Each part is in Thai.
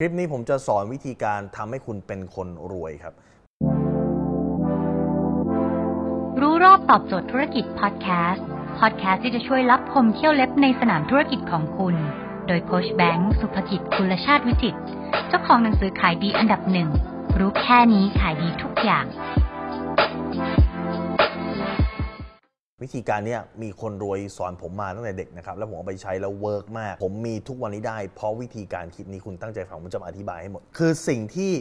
คลิปนี้ผมจะสอนวิธีการทำให้คุณเป็นคนรวยครับ รู้รอบตอบโจทย์ธุรกิจพอดแคสต์ พอดแคสต์ที่จะช่วยลับคมเขี้ยวเล็บในสนามธุรกิจของคุณ โดยโค้ชแบงค์สุภกิจคุลชาติวิจิตรเจ้าของหนังสือขายดีอันดับหนึ่ง รู้แค่นี้ขายดีทุกอย่าง วิธีการเนี้ยมีคนรวยสอนผมมาตั้งแต่เด็กนะครับ แล้วผมเอาไปใช้แล้ว work มาก ผมมีทุกวันนี้ได้ เพราะวิธีการคิดนี้คุณตั้งใจฟังผมจะมาอธิบายให้หมด คือสิ่งที่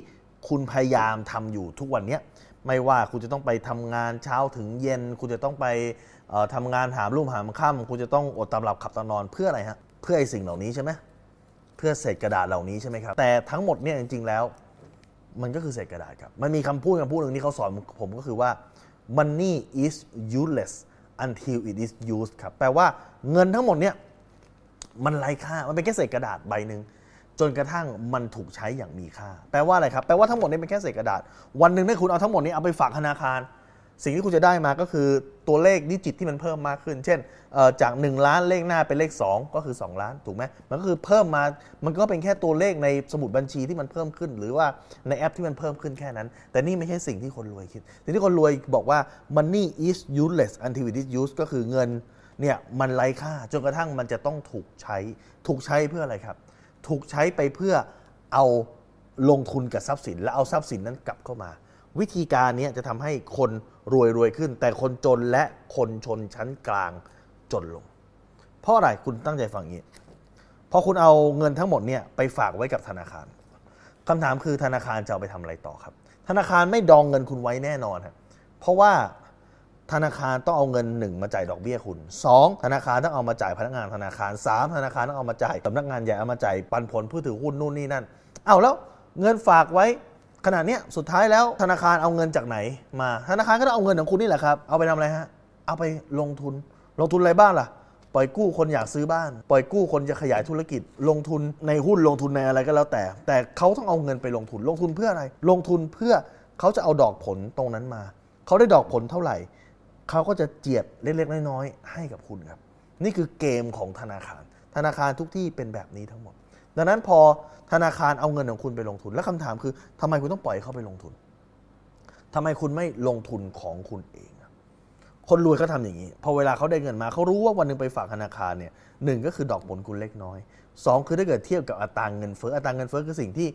คุณพยายามทำอยู่ทุกวันเนี้ยไม่ว่าคุณจะต้องไปทำงานเช้าถึงเย็น คุณจะต้องไปเอ่อทำงานหามรุ่งหามค่ำคุณจะต้องอดตำรับขับตอนนอนเพื่ออะไรฮะเพื่อไอ้สิ่งเหล่านี้ใช่ไหมเพื่อเศษกระดาษเหล่านี้ใช่ไหมครับแต่ทั้งหมดเนี่ยจริงๆแล้ว มันก็คือเศษกระดาษครับมันมีคำพูดคำพูดหนึ่งที่เขาสอนผมก็คือว่า money is useless until it is used ครับ แปลว่าเงินทั้งหมดเนี่ยมันไร้ค่า มันเป็นแค่เศษกระดาษใบหนึ่งจนกระทั่งมันถูกใช้อย่างมีค่า แปลว่าอะไรครับ แปลว่าทั้งหมดนี้เป็นแค่เศษกระดาษ วันหนึ่งถ้าคุณเอาทั้งหมดนี้เอาไปฝากธนาคาร สิ่งที่คุณจะได้มาก็คือตัวเลขดิจิตที่มันเพิ่มมากขึ้น เช่นจาก 1 ล้านเลขหน้าเป็นเลข 2 ก็คือ 2 ล้านถูกไหมมันก็คือเพิ่มมามันก็เป็นแค่ตัวเลขในสมุดบัญชีที่มันเพิ่มขึ้น หรือว่าในแอปที่มันเพิ่มขึ้นแค่นั้น แต่นี่ไม่ใช่สิ่งที่คนรวยคิด สิ่งที่คนรวยบอกว่า money is useless until it is used ก็คือเงินเนี่ยมันไร้ค่าจนกระทั่งมันจะต้องถูกใช้ ถูกใช้เพื่ออะไรครับ ถูกใช้ไปเพื่อเอาลงทุนกับทรัพย์สิน และเอาทรัพย์สินนั้นกลับเข้ามา วิธีการนี้จะทำให้คนรวยรวยขึ้น แต่คนจนและคนชนชั้นกลางจนลง เพราะอะไรคุณตั้งใจฟังอย่างนี้พอคุณเอาเงินทั้งหมดเนี่ยไปฝากไว้กับธนาคารคำถามคือธนาคารจะเอาไปทำอะไรต่อครับ ธนาคารไม่ดองเงินคุณไว้แน่นอนครับเพราะว่าธนาคารต้องเอาเงินหนึ่งมาจ่ายดอกเบี้ยคุณ 2 ธนาคารต้องเอามาจ่ายพนักงานธนาคาร 3 ธนาคารต้องเอามาจ่ายสำนักงานใหญ่เอามาจ่ายปันผลผู้ถือหุ้นนู่นนี่นั่น เอาแล้วเงินฝากไว้ ขนาดเนี้ยสุดท้ายแล้วธนาคารเอาเงินจากไหนมา ธนาคารก็ต้องเอาเงินของคุณนี่แหละครับ เอาไปทำอะไรฮะ เอาไปลงทุน ลงทุนอะไรบ้างล่ะ ปล่อยกู้คนอยากซื้อบ้าน ปล่อยกู้คนจะขยายธุรกิจ ลงทุนในหุ้นลงทุนในอะไรก็แล้วแต่ แต่เขาต้องเอาเงินไปลงทุน ลงทุนเพื่ออะไร ลงทุนเพื่อเขาจะเอาดอกผลตรงนั้นมา เขาได้ดอกผลเท่าไหร่ เขาก็จะเจียดเล็กๆน้อยๆให้กับคุณครับ นี่คือเกมของธนาคาร ธนาคารทุกที่เป็นแบบนี้ทั้งหมด ดังนั้นพอธนาคารเอาเงินของคุณไปลงทุน แล้วคำถามคือทำไมคุณต้องปล่อยให้เขาไปลงทุนทำไมคุณไม่ลงทุนของคุณเอง คนรวยเขาทำอย่างนี้ พอเวลาเขาได้เงินมาเขารู้ว่าวันหนึ่งไปฝากธนาคารเนี่ยหนึ่งก็คือดอกผลคุณเล็กน้อยสองคือถ้าเกิดเทียบกับอัตราเงินเฟ้ออัตราเงินเฟ้อคือสิ่งที่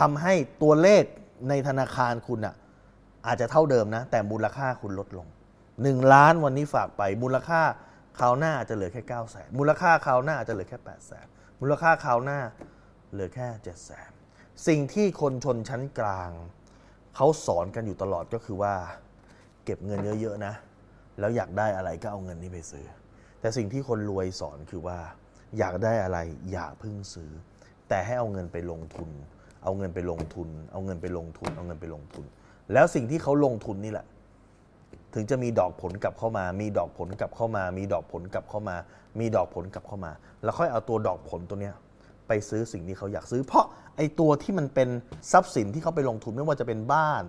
ทำให้ตัวเลขในธนาคารคุณอะอาจจะเท่าเดิมนะ แต่มูลค่าคุณลดลง 1 ล้านวันนี้ฝากไปมูลค่าคราวหน้าอาจจะเหลือแค่9 0 0แสนมูลค่าคราวหน้าอาจจะเหลือแค่8 0 0แสน มูลค่าคราวหน้าเหลือแค่7 0 0แสนสิ่งที่คนชนชั้นกลาง เขาสอนกันอยู่ตลอดก็คือว่า เก็บเงินเยอะๆนะ แล้วอยากได้อะไรก็เอาเงินนี้ไปซื้อ แต่สิ่งที่คนรวยสอนคือว่า อยากได้อะไรอย่าพึ่งซื้อ แต่ให้เอาเงินไปลงทุน เอาเงินไปลงทุน เอาเงินไปลงทุน เอาเงินไปลงทุน แล้วสิ่งที่เขาลงทุนนี่แหละ ถึงจะมีดอกผลกลับเข้ามา มีดอกผลกลับเข้ามา มีดอกผลกลับเข้ามา มีดอกผลกลับเข้ามา แล้วค่อยเอาตัวดอกผลตัวเนี้ยไปซื้อสิ่งที่เขาอยากซื้อ เพราะไอ้ตัวที่มันเป็นทรัพย์สินที่เขาไปลงทุนไม่ว่าจะเป็นบ้าน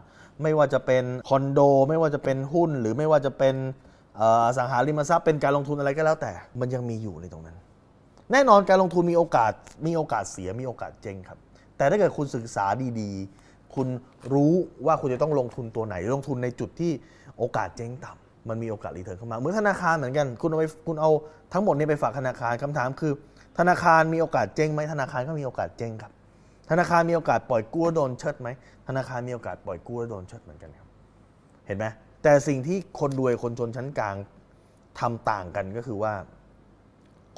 ไม่ว่าจะเป็นคอนโด ไม่ว่าจะเป็นหุ้น หรือไม่ว่าจะเป็นอสังหาริมทรัพย์เป็นการลงทุนอะไรก็แล้วแต่ มันยังมีอยู่ในตรงนั้น แน่นอนการลงทุนมีโอกาสมีโอกาสเสียมีโอกาสเจ๊งครับ แต่ถ้าเกิดคุณศึกษาดีๆ คุณรู้ว่าคุณจะต้องลงทุนตัวไหน ลงทุนในจุดที่โอกาสเจ๊งต่ำมันมีโอกาสรีเทิร์นเข้ามาเหมือนธนาคารเหมือนกัน คุณเอาไปคุณเอาทั้งหมดนี้ไปฝากธนาคารคำถามคือ ธนาคารมีโอกาสเจ๊งไหมธนาคารก็มีโอกาสเจ๊งครับ ธนาคารมีโอกาสปล่อยกู้แล้วโดนเชิดไหมธนาคารมีโอกาสปล่อยกู้แล้วโดนเชิดเหมือนกันครับ เห็นไหมแต่สิ่งที่คนรวยคนชนชั้นกลางทำต่างกันก็คือว่า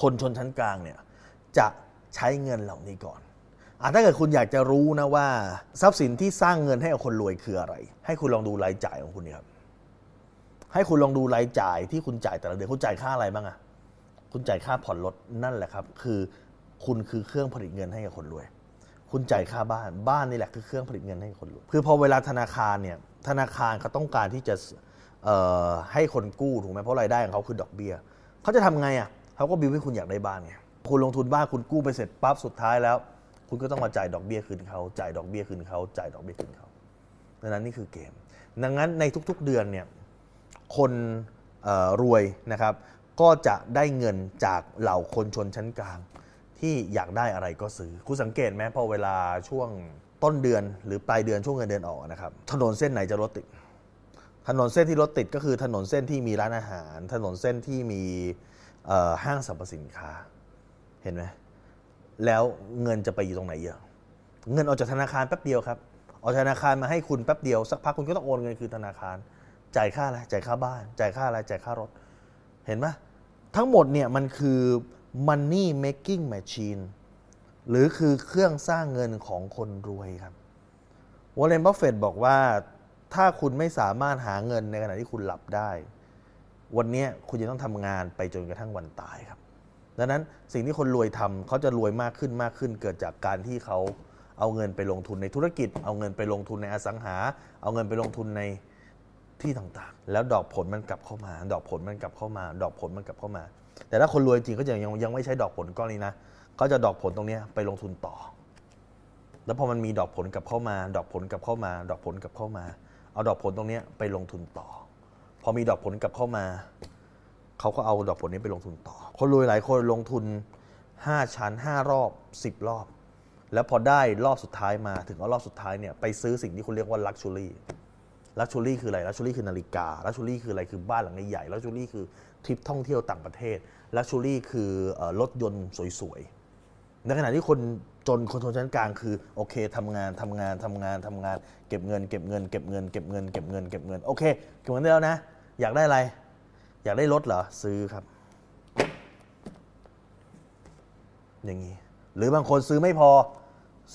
คนชนชั้นกลางเนี่ยจะใช้เงินเหล่านี้ก่อน ถ้าเกิดคุณอยากจะรู้นะว่า ทรัพย์สินที่สร้างเงินให้กับคนรวยคืออะไร ให้คุณลองดูรายจ่ายของคุณนะครับ ให้คุณลองดูรายจ่ายที่คุณจ่ายแต่ละเดือนคุณจ่ายค่าอะไรบ้างอะคุณจ่ายค่าผ่อนรถนั่นแหละครับ คือคุณคือเครื่องผลิตเงินให้กับคนรวย คุณจ่ายค่าบ้านบ้านนี่แหละคือเครื่องผลิตเงินให้คนรวยคือพอเวลาธนาคารเนี่ยธนาคารเขาต้องการที่จะให้คนกู้ถูกไหมเพราะรายได้ของเขาคือดอกเบี้ยเขาจะทำไงอะเขาก็บิวให้คุณอยากได้บ้านไงคุณลงทุนบ้านคุณกู้ไปเสร็จปั๊บสุดท้ายแล้ว คุณก็ต้องมาจ่ายดอกเบี้ยคืนเขาจ่ายดอกเบี้ยคืนเขาจ่ายดอกเบี้ยคืนเขาดังนั้นนี่คือเกม ดังนั้นในทุกๆเดือนเนี่ยคนรวยนะครับก็จะได้เงินจากเหล่าคนชนชั้นกลาง ที่อยากได้อะไรก็ซื้อ คุณสังเกตไหมพอเวลาช่วงต้นเดือนหรือปลายเดือนช่วงเงินเดือนออกนะครับถนนเส้นไหนจะรถติด ถนนเส้นที่รถติดก็คือถนนเส้นที่มีร้านอาหาร ถนนเส้นที่มีห้างสรรพสินค้าเห็นไหม แล้วเงินจะไปอยู่ตรงไหนเยอะ เงินออกจากธนาคารแป๊บเดียวครับออกจากธนาคารมาให้คุณแป๊บเดียวสักพักคุณก็ต้องโอนเงินคืนธนาคาร จ่ายค่าอะไรจ่ายค่าบ้าน จ่ายค่าอะไรจ่ายค่ารถ เห็นไหมทั้งหมดเนี่ยมันคือ money making machine หรือคือเครื่องสร้างเงินของคนรวยครับวอร์เรนบัฟเฟตต์บอกว่าถ้าคุณไม่สามารถหาเงินในขณะที่คุณหลับได้ วันนี้คุณจะต้องทำงานไปจนกระทั่งวันตายครับ ดังนั้นสิ่งที่คนรวยทำเขาจะรวยมากขึ้นมากขึ้น เกิดจากการที่เขาเอาเงินไปลงทุนในธุรกิจ เอาเงินไปลงทุนในอสังหา เอาเงินไปลงทุนในที่ต่างๆ แล้วดอกผลมันกลับเข้ามา ดอกผลมันกลับเข้ามา ดอกผลมันกลับเข้ามา แต่ถ้าคนรวยจริงก็จะยังยังไม่ใช้ดอกผลก้อนนี้นะเขาจะดอกผลตรงนี้ไปลงทุนต่อ แล้วพอมันมีดอกผลกลับเข้ามา ดอกผลกลับเข้ามา ดอกผลกลับเข้ามา เอาดอกผลตรงนี้ไปลงทุนต่อ พอมีดอกผลกลับเข้ามา เขาก็เอาดอกผลนี้ไปลงทุนต่อ คนรวยหลายคนลงทุน 5 ชั้น 5 รอบ 10 รอบ แล้วพอได้รอบสุดท้ายมาถึงเอารอบสุดท้ายเนี่ยไปซื้อสิ่งที่คุณเรียกว่า luxury luxury คืออะไร luxury คือนาฬิกา luxury คืออะไรคือบ้านหลังใหญ่ luxury คือทริปท่องเที่ยวต่างประเทศ luxury คือเอ่อรถยนต์สวยๆ ในขณะที่คนจนคนชนชั้นกลางคือโอเคทำงานทำงานทำงานทำงาน เก็บเงิน เก็บเงิน เก็บเงิน เก็บเงิน เก็บเงิน เก็บเงิน โอเคเก็บเงินได้แล้วนะ อยากได้อะไร อยากได้รถเหรอ ซื้อครับ อย่างนี้ หรือบางคนซื้อไม่พอ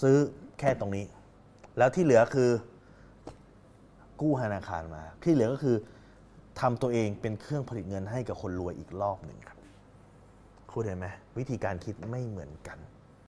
ซื้อแค่ตรงนี้ แล้วที่เหลือคือกู้ธนาคารมา ที่เหลือก็คือทำตัวเองเป็นเครื่องผลิตเงินให้กับคนรวยอีกรอบหนึ่งครับคุณเห็นไหมวิธีการคิดไม่เหมือนกัน